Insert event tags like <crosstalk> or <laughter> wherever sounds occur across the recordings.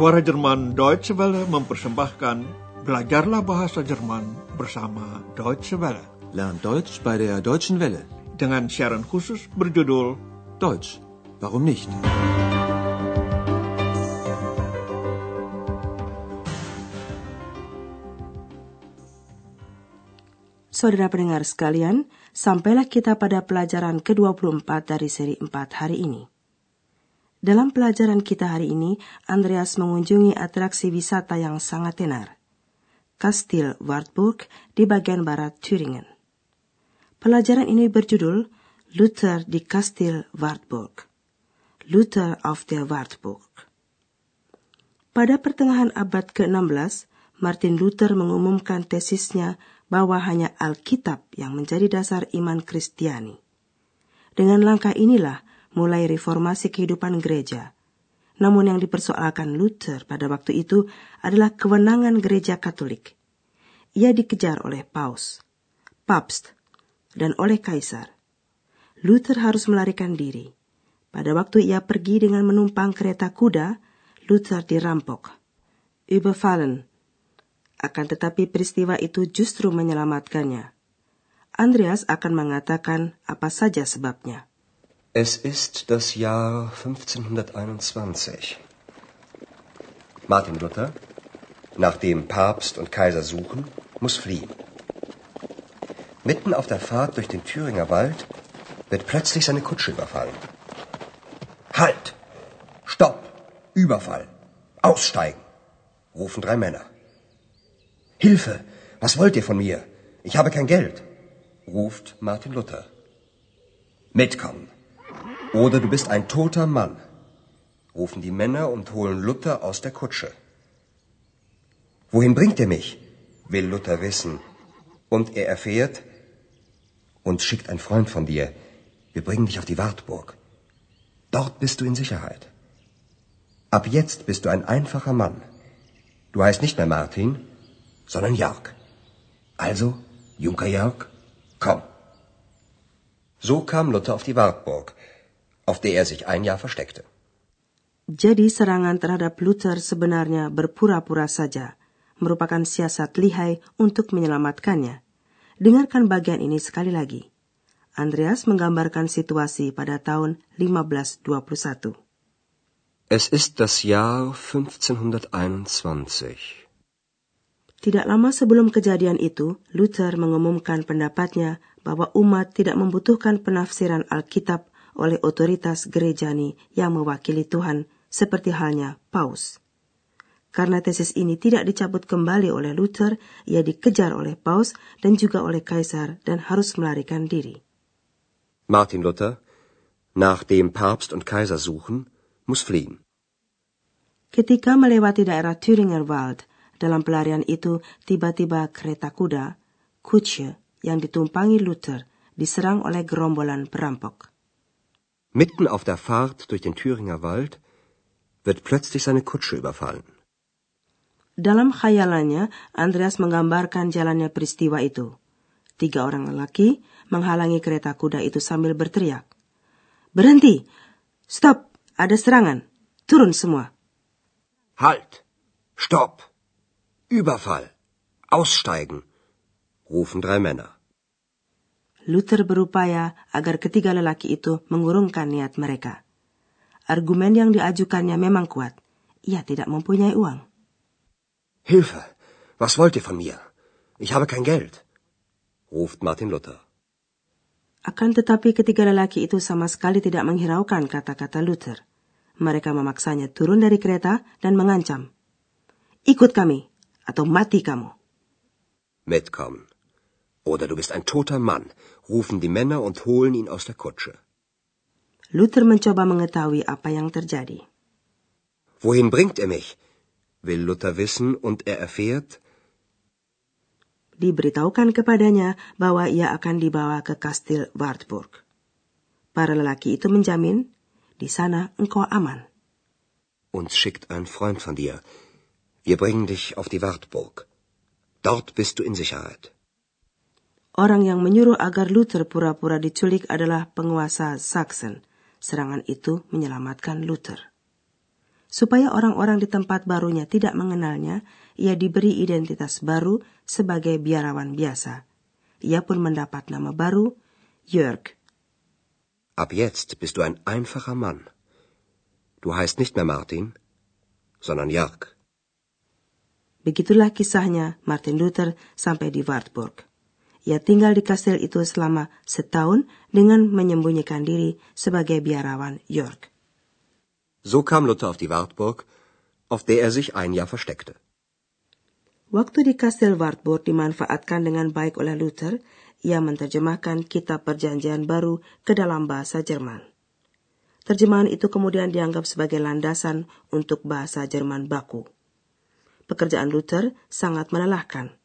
Suara Jerman Deutsche Welle mempersembahkan Belajarlah Bahasa Jerman bersama Deutsche Welle. Lernt Deutsch bei der Deutschen Welle. Dengan siaran khusus berjudul Deutsch, warum nicht? Saudara pendengar sekalian, sampailah kita pada pelajaran ke-24 dari seri 4 hari ini. Dalam pelajaran kita hari ini, Andreas mengunjungi atraksi wisata yang sangat tenar. Kastil Wartburg di bagian barat Thüringen. Pelajaran ini berjudul Luther di Kastil Wartburg. Luther of the Wartburg. Pada pertengahan abad ke-16, Martin Luther mengumumkan tesisnya bahwa hanya Alkitab yang menjadi dasar iman Kristiani. Dengan langkah inilah mulai reformasi kehidupan gereja. Namun yang dipersoalkan Luther pada waktu itu adalah kewenangan gereja Katolik. Ia dikejar oleh Paus, Papst, dan oleh Kaisar. Luther harus melarikan diri. Pada waktu ia pergi dengan menumpang kereta kuda, Luther dirampok. Überfallen akan tetapi peristiwa itu justru menyelamatkannya. Andreas akan mengatakan apa saja sebabnya. Es ist das Jahr 1521. Martin Luther, nachdem Papst und Kaiser suchen, muss fliehen. Mitten auf der Fahrt durch den Thüringer Wald wird plötzlich seine Kutsche überfallen. Halt! Stopp! Überfall! Aussteigen! rufen drei Männer. Hilfe! Was wollt ihr von mir? Ich habe kein Geld, ruft Martin Luther. Mitkommen. Oder du bist ein toter Mann, rufen die Männer und holen Luther aus der Kutsche. Wohin bringt ihr mich? will Luther wissen. Und er erfährt, uns schickt ein Freund von dir. Wir bringen dich auf die Wartburg. Dort bist du in Sicherheit. Ab jetzt bist du ein einfacher Mann. Du heißt nicht mehr Martin, sondern Jörg. Also, Junker Jörg, komm. So kam Luther auf die Wartburg, auf der er sich ein Jahr versteckte. Jadi serangan terhadap Luther sebenarnya berpura-pura saja, merupakan siasat lihai untuk menyelamatkannya. Dengarkan bagian ini sekali lagi. Andreas menggambarkan situasi pada tahun 1521. Es ist das Jahr 1521. Tidak lama sebelum kejadian itu, Luther mengumumkan pendapatnya bahwa umat tidak membutuhkan penafsiran Alkitab oleh otoritas gerejani yang mewakili Tuhan, seperti halnya Paus. Karena tesis ini tidak dicabut kembali oleh Luther, ia dikejar oleh Paus dan juga oleh Kaisar dan harus melarikan diri. Martin Luther, nachdem Papst und Kaiser suchen, muss fliehen. Ketika melewati daerah Thüringer Wald, dalam pelarian itu, tiba-tiba kereta kuda, Kutsche, yang ditumpangi Luther, diserang oleh gerombolan perampok. Mitten auf der Fahrt durch den Thüringer Wald wird plötzlich seine Kutsche überfallen. Dalam khayalannya, Andreas menggambarkan jalannya peristiwa itu. Tiga orang lelaki menghalangi kereta kuda itu sambil berteriak. Berhenti! Stop! Ada serangan! Turun semua! Halt! Stopp! Überfall! Aussteigen! rufen drei Männer. Luther berupaya agar ketiga lelaki itu mengurungkan niat mereka. Argumen yang diajukannya memang kuat. Ia tidak mempunyai uang. Hilfe! Was wollt ihr von mir? Ich habe kein Geld, ruft Martin Luther. Akan tetapi ketiga lelaki itu sama sekali tidak menghiraukan kata-kata Luther. Mereka memaksanya turun dari kereta dan mengancam. Ikut kami, atau mati kamu. Mitkommen. Oder du bist ein toter Mann, rufen die Männer und holen ihn aus der Kutsche. Luther mencoba mengetahui apa yang terjadi. Wohin bringt er mich? will Luther wissen und er erfährt, Diberitahukan kepadanya bahwa ia akan dibawa ke kastil Wartburg. Para lelaki itu menjamin, di sana engkau aman. uns schickt ein Freund von dir. Wir bringen dich auf die Wartburg. Dort bist du in Sicherheit. Orang yang menyuruh agar Luther pura-pura diculik adalah penguasa Saxon. Serangan itu menyelamatkan Luther. Supaya orang-orang di tempat barunya tidak mengenalnya, ia diberi identitas baru sebagai biarawan biasa. Ia pun mendapat nama baru, Jörg. Ab jetzt bist du ein einfacher Mann. Du heißt nicht mehr Martin, sondern Jörg. Begitulah kisahnya Martin Luther sampai di Wartburg. Ia tinggal di kastil itu selama setahun dengan menyembunyikan diri sebagai biarawan Jörg. So kam Luther auf die Wartburg, auf der er sich ein Jahr versteckte. Waktu di Kastil Wartburg dimanfaatkan dengan baik oleh Luther, ia menerjemahkan kitab perjanjian baru ke dalam bahasa Jerman. Terjemahan itu kemudian dianggap sebagai landasan untuk bahasa Jerman baku. Pekerjaan Luther sangat melelahkan.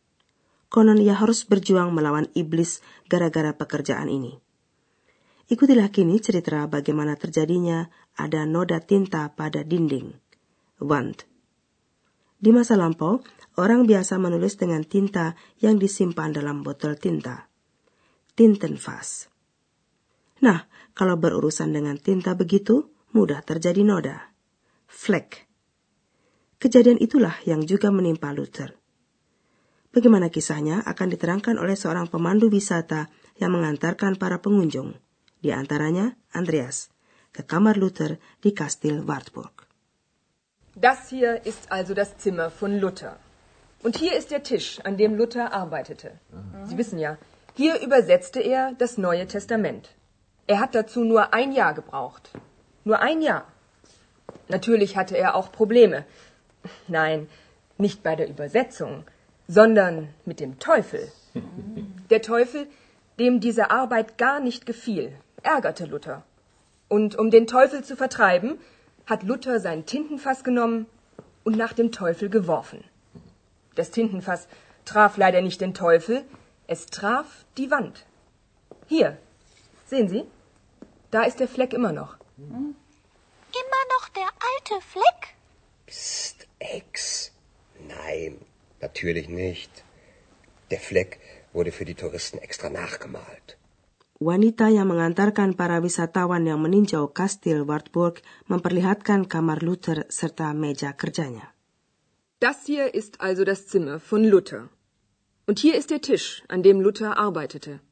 Konon ia harus berjuang melawan iblis gara-gara pekerjaan ini. Ikutilah kini cerita bagaimana terjadinya ada noda tinta pada dinding. Wand. Di masa lampau, orang biasa menulis dengan tinta yang disimpan dalam botol tinta. Tintenfass. Nah, kalau berurusan dengan tinta begitu, mudah terjadi noda. Fleck. Kejadian itulah yang juga menimpa Luther. Bagaimana kisahnya akan diterangkan oleh seorang pemandu wisata yang mengantarkan para pengunjung di antaranya Andreas, ke Kamar Luther di Kastil Wartburg. Das hier ist also das Zimmer von Luther. Und hier ist der Tisch, an dem Luther arbeitete. Mhm. Sie wissen ja, hier übersetzte er das Neue Testament. Er hat dazu nur ein Jahr gebraucht. Nur ein Jahr. Natürlich hatte er auch Probleme. Nein, nicht bei der Übersetzung, sondern mit dem Teufel. Der Teufel, dem diese Arbeit gar nicht gefiel, ärgerte Luther. Und um den Teufel zu vertreiben, hat Luther sein Tintenfass genommen und nach dem Teufel geworfen. Das Tintenfass traf leider nicht den Teufel, es traf die Wand. Hier, sehen Sie, da ist der Fleck immer noch. Immer noch der alte Fleck? Psst, Ex. Nein, natürlich nicht. Der Fleck wurde für die Touristen extra nachgemalt. Wanita yang mengantarkan para wisatawan yang meninjau kastil Wartburg memperlihatkan kamar Luther serta meja kerjanya. Das hier ist also das Zimmer von Luther. Und hier ist der Tisch, an dem Luther arbeitete.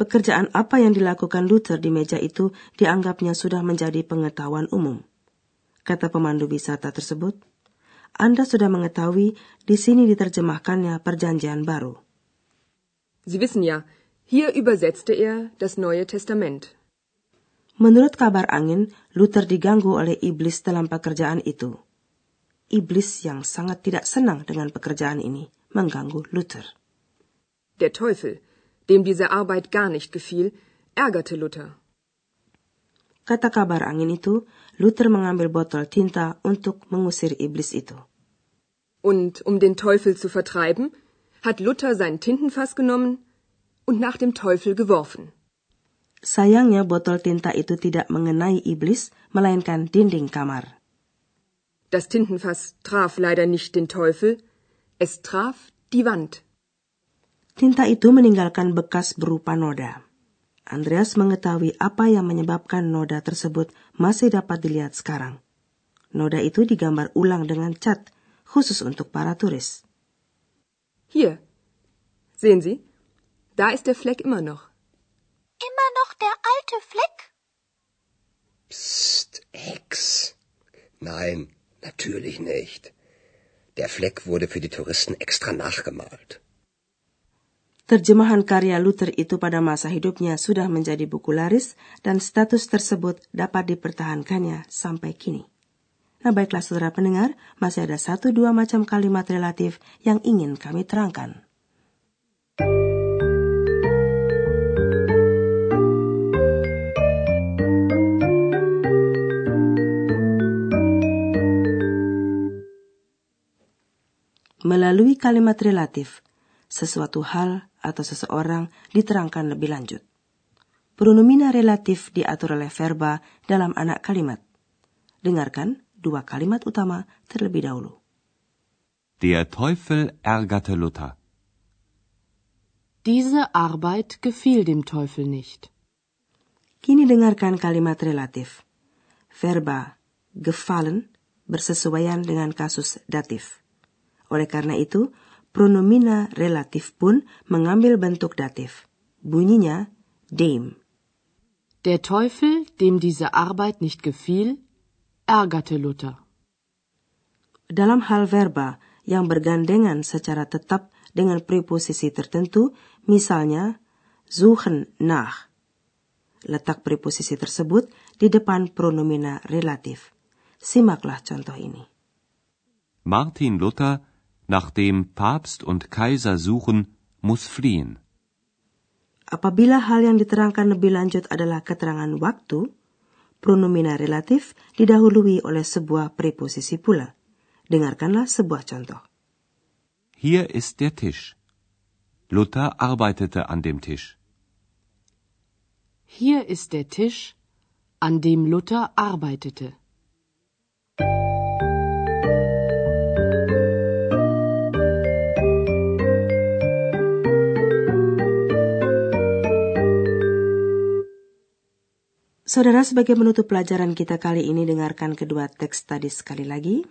Pekerjaan apa yang dilakukan Luther di meja itu dianggapnya sudah menjadi pengetahuan umum. Kata pemandu wisata tersebut, Anda sudah mengetahui di sini diterjemahkannya perjanjian baru. Sie wissen ja, Hier übersetzte er das Neue Testament. Menurut kabar angin, Luther diganggu oleh iblis dalam pekerjaan itu. Iblis yang sangat tidak senang dengan pekerjaan ini mengganggu Luther. Der Teufel, dem diese Arbeit gar nicht gefiel, ärgerte Luther. Kata kabar angin itu, Luther mengambil botol tinta untuk mengusir iblis itu. Und um den Teufel zu vertreiben, hat Luther sein Tintenfass genommen und nach dem Teufel geworfen. Sayangnya botol tinta itu tidak mengenai iblis, melainkan dinding kamar. Das Tintenfass traf leider nicht den Teufel, es traf die Wand. Tinta itu meninggalkan bekas berupa noda. Andreas mengetahui apa yang menyebabkan noda tersebut masih dapat dilihat sekarang. Noda itu digambar ulang dengan cat, khusus untuk para turis. Hier, sehen Sie, da ist der Fleck immer noch. Immer noch der alte Fleck? Psst, Ex. Nein, natürlich nicht. Der Fleck wurde für die Touristen extra nachgemalt. Terjemahan karya Luther itu pada masa hidupnya sudah menjadi buku laris dan status tersebut dapat dipertahankannya sampai kini. Nah baiklah saudara pendengar, masih ada satu dua macam kalimat relatif yang ingin kami terangkan. Melalui kalimat relatif, sesuatu hal atau seseorang diterangkan lebih lanjut. Pronomina relatif diatur oleh verba dalam anak kalimat. Dengarkan dua kalimat utama terlebih dahulu. Der Teufel ärgerte Luther. Diese Arbeit gefiel dem Teufel nicht. Kini dengarkan kalimat relatif. Verba gefallen bersesuaian dengan kasus datif. Oleh karena itu, pronomina relatif pun mengambil bentuk datif. Bunyinya dem. Der Teufel, dem diese Arbeit nicht gefiel, ärgerte Luther. Dalam hal verba yang bergandengan secara tetap dengan preposisi tertentu, misalnya suchen nach. Letak preposisi tersebut di depan pronomina relatif. Simaklah contoh ini. Martin Luther, nachdem Papst und Kaiser suchen, muss fliehen. Apabila hal yang diterangkan lebih lanjut adalah keterangan waktu, pronomina relatif didahului oleh sebuah preposisi pula. Dengarkanlah sebuah contoh. Hier ist der Tisch. Luther arbeitete an dem Tisch. Hier ist der Tisch, an dem Luther arbeitete. Saudara, sebagai menutup pelajaran kita kali ini, dengarkan kedua teks tadi sekali lagi.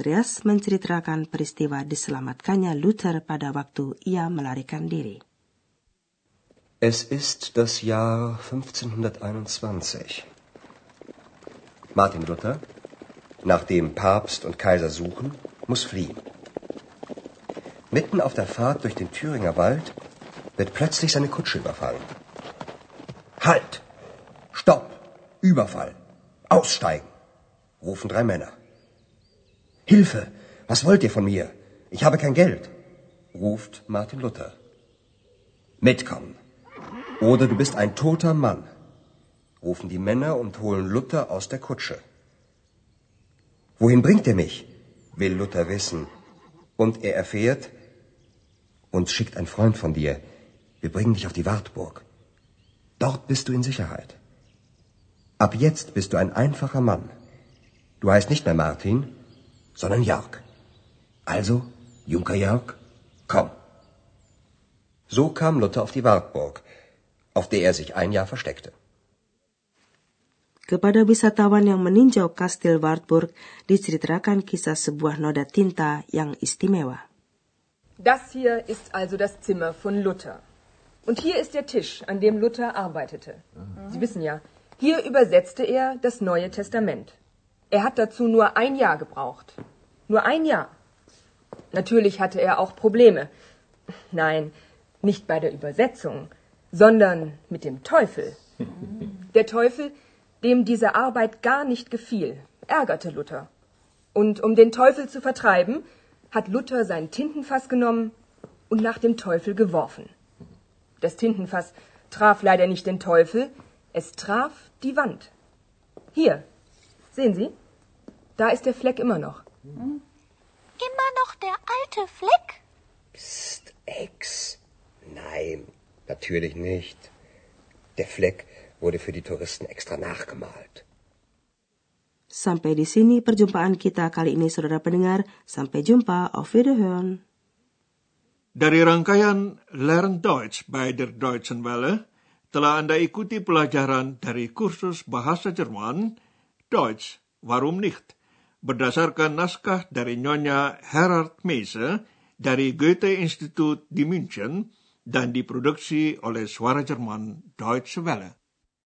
Andreas menceritakan peristiwa diselamatkannya Luther pada waktu ia melarikan diri. Es ist das Jahr 1521. Martin Luther, nachdem Papst und Kaiser suchen, muss fliehen. Mitten auf der Fahrt durch den Thüringer Wald wird plötzlich seine Kutsche überfallen. Halt! Stopp! Überfall! Aussteigen! rufen drei Männer. Hilfe! Was wollt ihr von mir? Ich habe kein Geld, ruft Martin Luther. Mitkommen. Oder du bist ein toter Mann, rufen die Männer und holen Luther aus der Kutsche. Wohin bringt er mich? will Luther wissen. Und er erfährt, uns schickt ein Freund von dir. Wir bringen dich auf die Wartburg. Dort bist du in Sicherheit. Ab jetzt bist du ein einfacher Mann. Du heißt nicht mehr Martin, sondern Jörg. Also, Junker Jörg, komm. So kam Luther auf die Wartburg, auf der er sich ein Jahr versteckte. Kepada wisatawan yang meninjau Kastil Wartburg diceritakan kisah sebuah noda tinta yang istimewa. Das hier ist also das Zimmer von Luther. Und hier ist der Tisch, an dem Luther arbeitete. Sie wissen ja, hier übersetzte er das Neue Testament. Er hat dazu nur ein Jahr gebraucht. Nur ein Jahr. Natürlich hatte er auch Probleme. Nein, nicht bei der Übersetzung, sondern mit dem Teufel. <laughs> Der Teufel, dem diese Arbeit gar nicht gefiel, ärgerte Luther. Und um den Teufel zu vertreiben, hat Luther sein Tintenfass genommen und nach dem Teufel geworfen. Das Tintenfass traf leider nicht den Teufel, es traf die Wand. Hier, sehen Sie? Da ist der Fleck immer noch. Immer noch der alte Fleck? Psst, Ex. Nein, natürlich nicht. Der Fleck wurde für die Touristen extra nachgemalt. Sampai di sini perjumpaan kita kali ini, saudara pendengar. Sampai jumpa, auf Wiederhören. Dari rangkaian Learn Deutsch by der Deutschen Welle, telah Anda ikuti pelajaran dari kursus bahasa Jerman, Deutsch, warum nicht? Berdasarkan naskah dari Nyonya Herard Meise dari Goethe Institut di München dan diproduksi oleh Suara Jerman Deutsche Welle.